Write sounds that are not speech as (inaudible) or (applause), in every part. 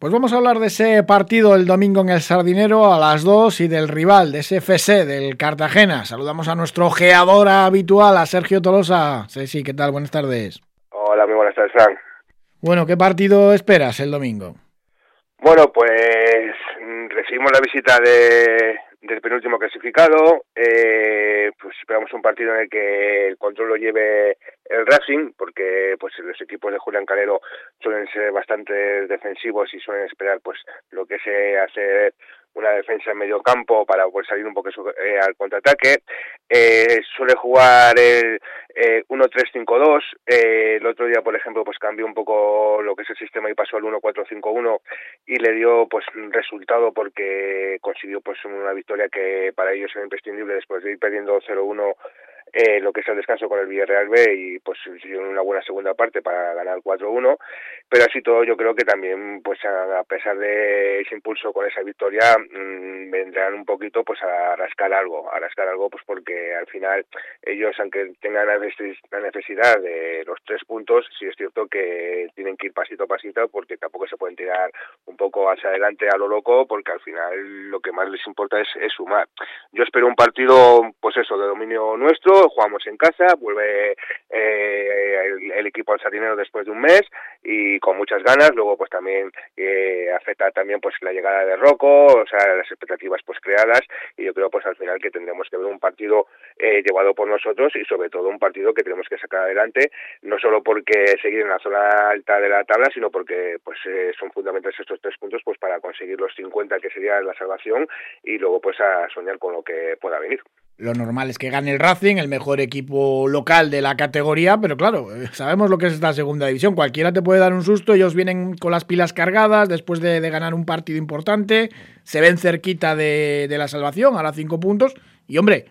Pues vamos a hablar de ese partido el domingo en el Sardinero a las 2 y del rival, de ese FC del Cartagena. Saludamos a nuestro ojeador habitual, a Sergio Tolosa. Sí, sí, ¿qué tal? Buenas tardes. Hola, muy buenas tardes, Frank. Bueno, ¿qué partido esperas el domingo? Bueno, pues mm, recibimos la visita de, del penúltimo clasificado. Eh, pues esperamos un partido en el que el control lo lleve el Racing, porque pues los equipos de Julián Calero suelen ser bastante defensivos y suelen esperar pues lo que se hace una defensa en medio campo para poder salir un poco eh, al contraataque. Eh, suele jugar el eh, 1-3-5-2. Eh, el otro día, por ejemplo, pues cambió un poco lo que es el sistema y pasó al 1-4-5-1 y le dio pues resultado porque consiguió pues una victoria que para ellos era imprescindible después de ir perdiendo 0-1 eh, lo que es el descanso con el Villarreal B y pues una buena segunda parte para ganar 4-1 pero así todo yo creo que también pues a, pesar de ese impulso con esa victoria mmm, vendrán un poquito pues a rascar algo a rascar algo pues porque al final ellos aunque tengan la necesidad de los tres puntos sí es cierto que tienen que ir pasito a pasito porque tampoco se pueden tirar un poco hacia adelante a lo loco porque al final lo que más les importa es, es sumar. Yo espero un partido pues eso de dominio nuestro jugamos en casa, vuelve eh, el, equipo al sardinero después de un mes y con muchas ganas, luego pues también eh, afecta también pues la llegada de Rocco, o sea, las expectativas pues creadas y yo creo pues al final que tendremos que ver un partido eh, llevado por nosotros y sobre todo un partido que tenemos que sacar adelante, no solo porque seguir en la zona alta de la tabla, sino porque pues eh, son fundamentales estos tres puntos pues para conseguir los 50 que sería la salvación y luego pues a soñar con lo que pueda venir. Lo normal es que gane el Racing, el mejor equipo local de la categoría, pero claro, sabemos lo que es esta segunda división. Cualquiera te puede dar un susto, ellos vienen con las pilas cargadas después de, de ganar un partido importante, se ven cerquita de, de la salvación, ahora cinco puntos, y hombre,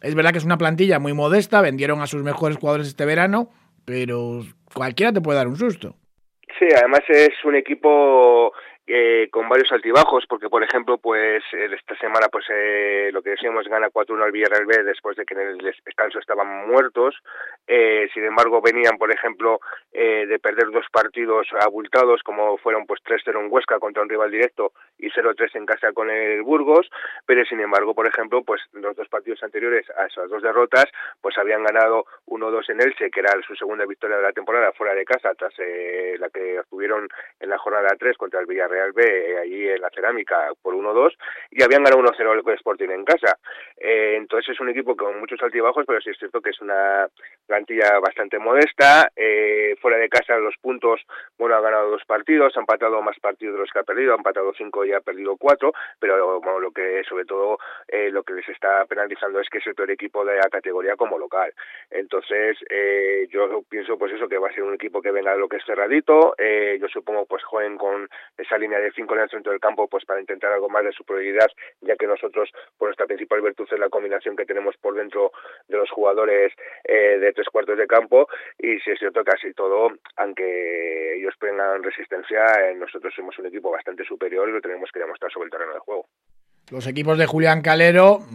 es verdad que es una plantilla muy modesta, vendieron a sus mejores jugadores este verano, pero cualquiera te puede dar un susto. Sí, además es un equipo eh, con varios altibajos, porque por ejemplo, pues esta semana, pues eh, lo que decíamos, gana 4-1 al Villarreal B después de que en el descanso estaban muertos. Eh, sin embargo, venían, por ejemplo, eh, de perder dos partidos abultados, como fueron pues 3-0 en Huesca contra un rival directo y 0-3 en casa con el Burgos. Pero sin embargo, por ejemplo, pues los dos partidos anteriores a esas dos derrotas, pues habían ganado 1-2 en Elche, que era su segunda victoria de la temporada fuera de casa, tras eh, la que obtuvieron en la jornada 3 contra el Villarreal Real B, eh, allí en la cerámica, por 1-2, y habían ganado 1-0 el Sporting en casa. Eh, entonces es un equipo con muchos altibajos, pero sí es cierto que es una plantilla bastante modesta. Eh, fuera de casa los puntos, bueno, ha ganado dos partidos, ha empatado más partidos de los que ha perdido, ha empatado cinco y ha perdido cuatro, pero bueno, lo que sobre todo eh, lo que les está penalizando es que es el equipo de la categoría como local. Entonces yo pienso pues eso, que va a ser un equipo que venga de lo que es cerradito, yo supongo pues jueguen con esa línea de cinco en el centro del campo pues para intentar algo más de superioridad, ya que nosotros por nuestra principal virtud es la combinación que tenemos por dentro de los jugadores eh, de tres cuartos de campo y si es cierto casi todo, aunque ellos tengan resistencia, eh, nosotros somos un equipo bastante superior y lo tenemos que demostrar sobre el terreno de juego. Los equipos de Julián Calero,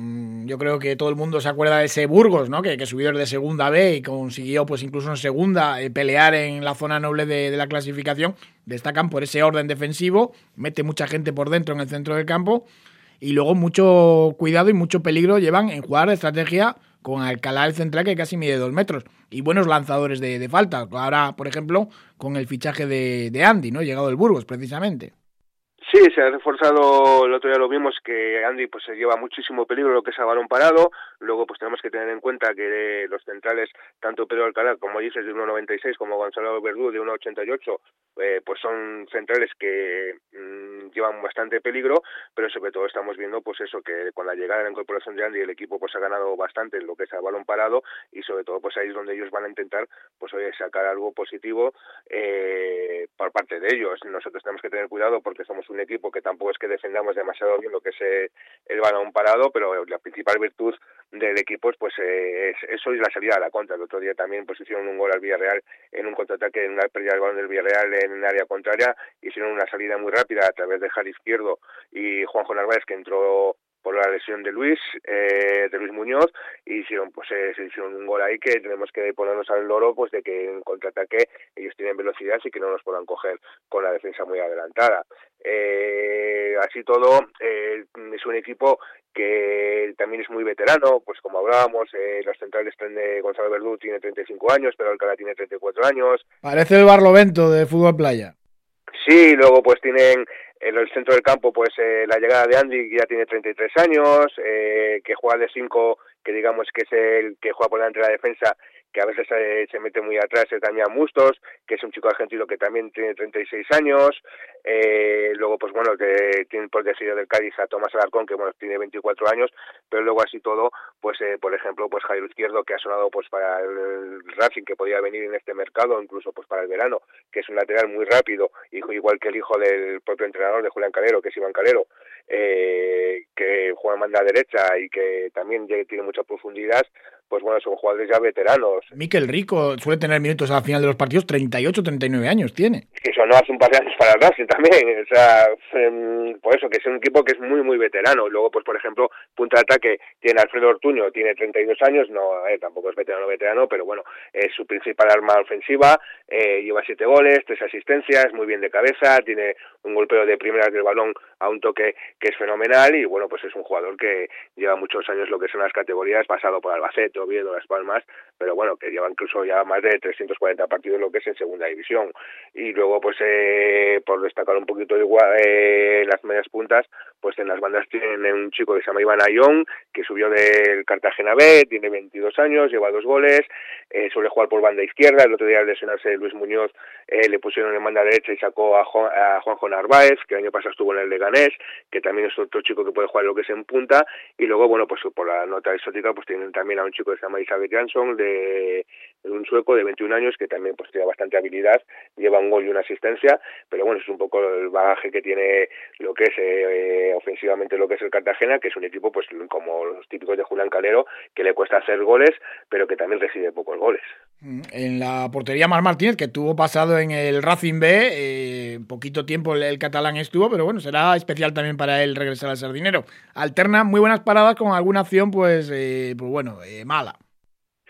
yo creo que todo el mundo se acuerda de ese Burgos, ¿no? Que, subió de segunda B y consiguió, pues incluso en segunda, eh, pelear en la zona noble de, la clasificación. Destacan por ese orden defensivo, mete mucha gente por dentro en el centro del campo y luego mucho cuidado y mucho peligro llevan en jugar estrategia con Alcalá el central que casi mide dos metros y buenos lanzadores de, de falta. Ahora, por ejemplo, con el fichaje de, de Andy, ¿no? Llegado del Burgos, precisamente. Sí, se ha reforzado, el otro día lo vimos, que Andy pues se lleva muchísimo peligro lo que es a balón parado, luego pues tenemos que tener en cuenta que los centrales, tanto Pedro Alcalá, como dices, de 1,96, como Gonzalo Verdú, de 1,88, eh, pues son centrales que mmm, llevan bastante peligro, pero sobre todo estamos viendo pues eso, que con la llegada de la incorporación de Andy el equipo pues ha ganado bastante en lo que es a balón parado. Y sobre todo pues ahí es donde ellos van a intentar pues oye, sacar algo positivo eh, por parte de ellos. Nosotros tenemos que tener cuidado porque somos un equipo que tampoco es que defendamos demasiado bien lo que es eh, el balón parado, pero la principal virtud del equipo pues eh, es eso y la salida a la contra. El otro día también pues hicieron un gol al Villarreal en un contraataque, en una pérdida del balón del Villarreal en el área contraria, hicieron una salida muy rápida a través de Jari Izquierdo y Juanjo Narváez que entró por la lesión de Luis, eh, de Luis Muñoz, y hicieron, pues eh, se hicieron un gol ahí que tenemos que ponernos al loro, pues de que en contraataque ellos tienen velocidad y que no nos puedan coger con la defensa muy adelantada. Eh, así todo, eh, es un equipo que también es muy veterano, pues como hablábamos, eh, los centrales de Gonzalo Verdú tiene 35 años, pero Alcalá tiene 34 años. Parece el Barlovento de fútbol playa. Sí, luego pues tienen en el centro del campo pues eh, la llegada de Andy que ya tiene 33 años, eh, que juega de 5, que digamos que es el que juega por delante de la defensa que a veces se, se mete muy atrás, es Damián Mustos, que es un chico argentino que también tiene 36 años, eh, luego pues bueno, que tiene por decidido del Cádiz a Tomás Alarcón, que bueno, tiene 24 años, pero luego así todo, pues eh, por ejemplo, pues Jairo Izquierdo, que ha sonado pues para el Racing, que podía venir en este mercado, incluso pues para el verano, que es un lateral muy rápido, igual que el hijo del propio entrenador de Julián Calero, que es Iván Calero, eh, que juega en banda derecha y que también tiene mucha profundidad, pues bueno, son jugadores ya veteranos. Miquel Rico suele tener minutos al final de los partidos, 38, 39 años tiene. Que eso no hace un par de años para Racing también, o sea, em, por eso, que es un equipo que es muy, muy veterano. Luego, pues por ejemplo, punta de ataque tiene Alfredo Ortuño, tiene 32 años, no, eh, tampoco es veterano, veterano, pero bueno, es su principal arma ofensiva, eh, lleva siete goles, tres asistencias, muy bien de cabeza, tiene un golpeo de primeras del balón a un toque que es fenomenal y bueno, pues es un jugador que lleva muchos años lo que son las categorías, pasado por Albacete, Oviedo, Las Palmas, pero bueno, que lleva incluso ya más de 340 partidos lo que es en segunda división. Y luego, pues eh, por destacar un poquito igual eh, las medias puntas, pues en las bandas tienen un chico que se llama Iván Ayón, que subió del Cartagena B, tiene 22 años, lleva dos goles, eh, suele jugar por banda izquierda, el otro día al lesionarse Luis Muñoz eh, le pusieron en banda derecha y sacó a, a Juanjo Narváez, que el año pasado estuvo en el Leganés, que también es otro chico que puede jugar lo que es en punta, y luego, bueno, pues por la nota exótica, pues tienen también a un chico que se llama Isabel Jansson, de, un sueco de 21 años, que también pues tiene bastante habilidad, lleva un gol y una asistencia, pero bueno, es un poco el bagaje que tiene lo que es eh, ofensivamente lo que es el Cartagena, que es un equipo pues como los típicos de Julián Calero, que le cuesta hacer goles, pero que también recibe pocos goles. Mm, en la portería Mar Martínez, que tuvo pasado en el Racing B, eh, poquito tiempo el, catalán estuvo, pero bueno, será especial también para él regresar al Sardinero. Alterna muy buenas paradas con alguna acción, pues, eh, pues bueno, eh, mala.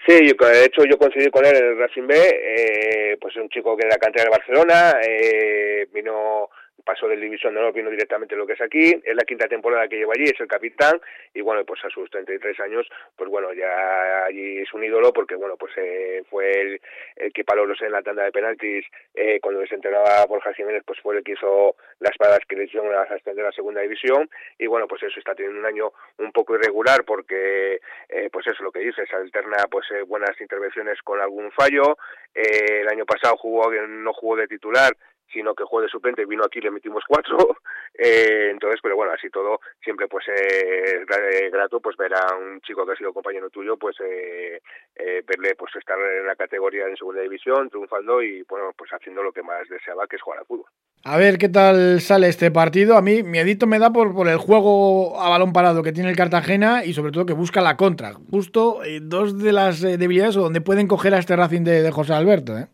Sí, de hecho yo coincidí con él en el Racing B, eh, pues es un chico que era cantera de Barcelona, eh, vino pasó del División de Honor, vino directamente lo que es aquí, es la quinta temporada que lleva allí, es el capitán, y bueno, pues a sus 33 años, pues bueno, ya allí es un ídolo, porque bueno, pues eh, fue el, el, que paró los en la tanda de penaltis, eh, cuando se entrenaba Borja Jiménez, pues fue el que hizo las paradas que le hicieron a ascender a la segunda división, y bueno, pues eso está teniendo un año un poco irregular, porque eh, pues eso lo que dices, alterna pues eh, buenas intervenciones con algún fallo, eh, el año pasado jugó, no jugó de titular, sino que juego de suplente, vino aquí le metimos cuatro, (laughs) eh, entonces, pero bueno, así todo, siempre pues eh, es grato pues ver a un chico que ha sido compañero tuyo, pues eh, eh, verle pues estar en la categoría en segunda división, triunfando y bueno, pues haciendo lo que más deseaba, que es jugar al fútbol. A ver qué tal sale este partido. A mí miedito me da por, por el juego a balón parado que tiene el Cartagena y sobre todo que busca la contra. Justo dos de las debilidades donde pueden coger a este Racing de, de José Alberto. ¿eh?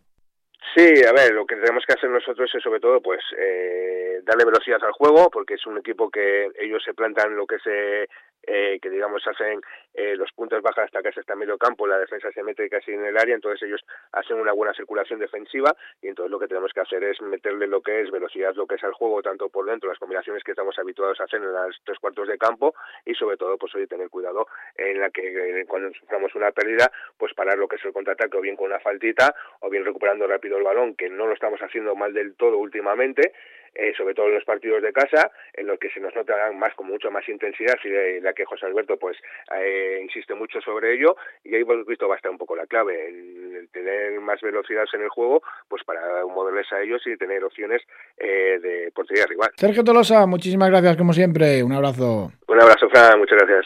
Sí, a ver, lo que tenemos que hacer nosotros es sobre todo pues eh, darle velocidad al juego, porque es un equipo que ellos se plantan lo que se eh, que digamos hacen eh, los puntos bajas hasta está en medio campo, la defensa se mete casi en el área, entonces ellos hacen una buena circulación defensiva y entonces lo que tenemos que hacer es meterle lo que es velocidad, lo que es al juego, tanto por dentro, las combinaciones que estamos habituados a hacer en las tres cuartos de campo y sobre todo pues hoy tener cuidado en la que eh, cuando suframos una pérdida, pues parar lo que es el contraataque o bien con una faltita o bien recuperando rápido el balón, que no lo estamos haciendo mal del todo últimamente, eh, sobre todo en los partidos de casa, en los que se nos nota más con mucho más intensidad y la que José Alberto pues eh, insiste mucho sobre ello y ahí hemos visto bastante un poco la clave, el, tener más velocidad en el juego pues para moverles a ellos y tener opciones eh, de portería rival. Sergio Tolosa, muchísimas gracias como siempre, un abrazo. Un abrazo, Fran, muchas gracias.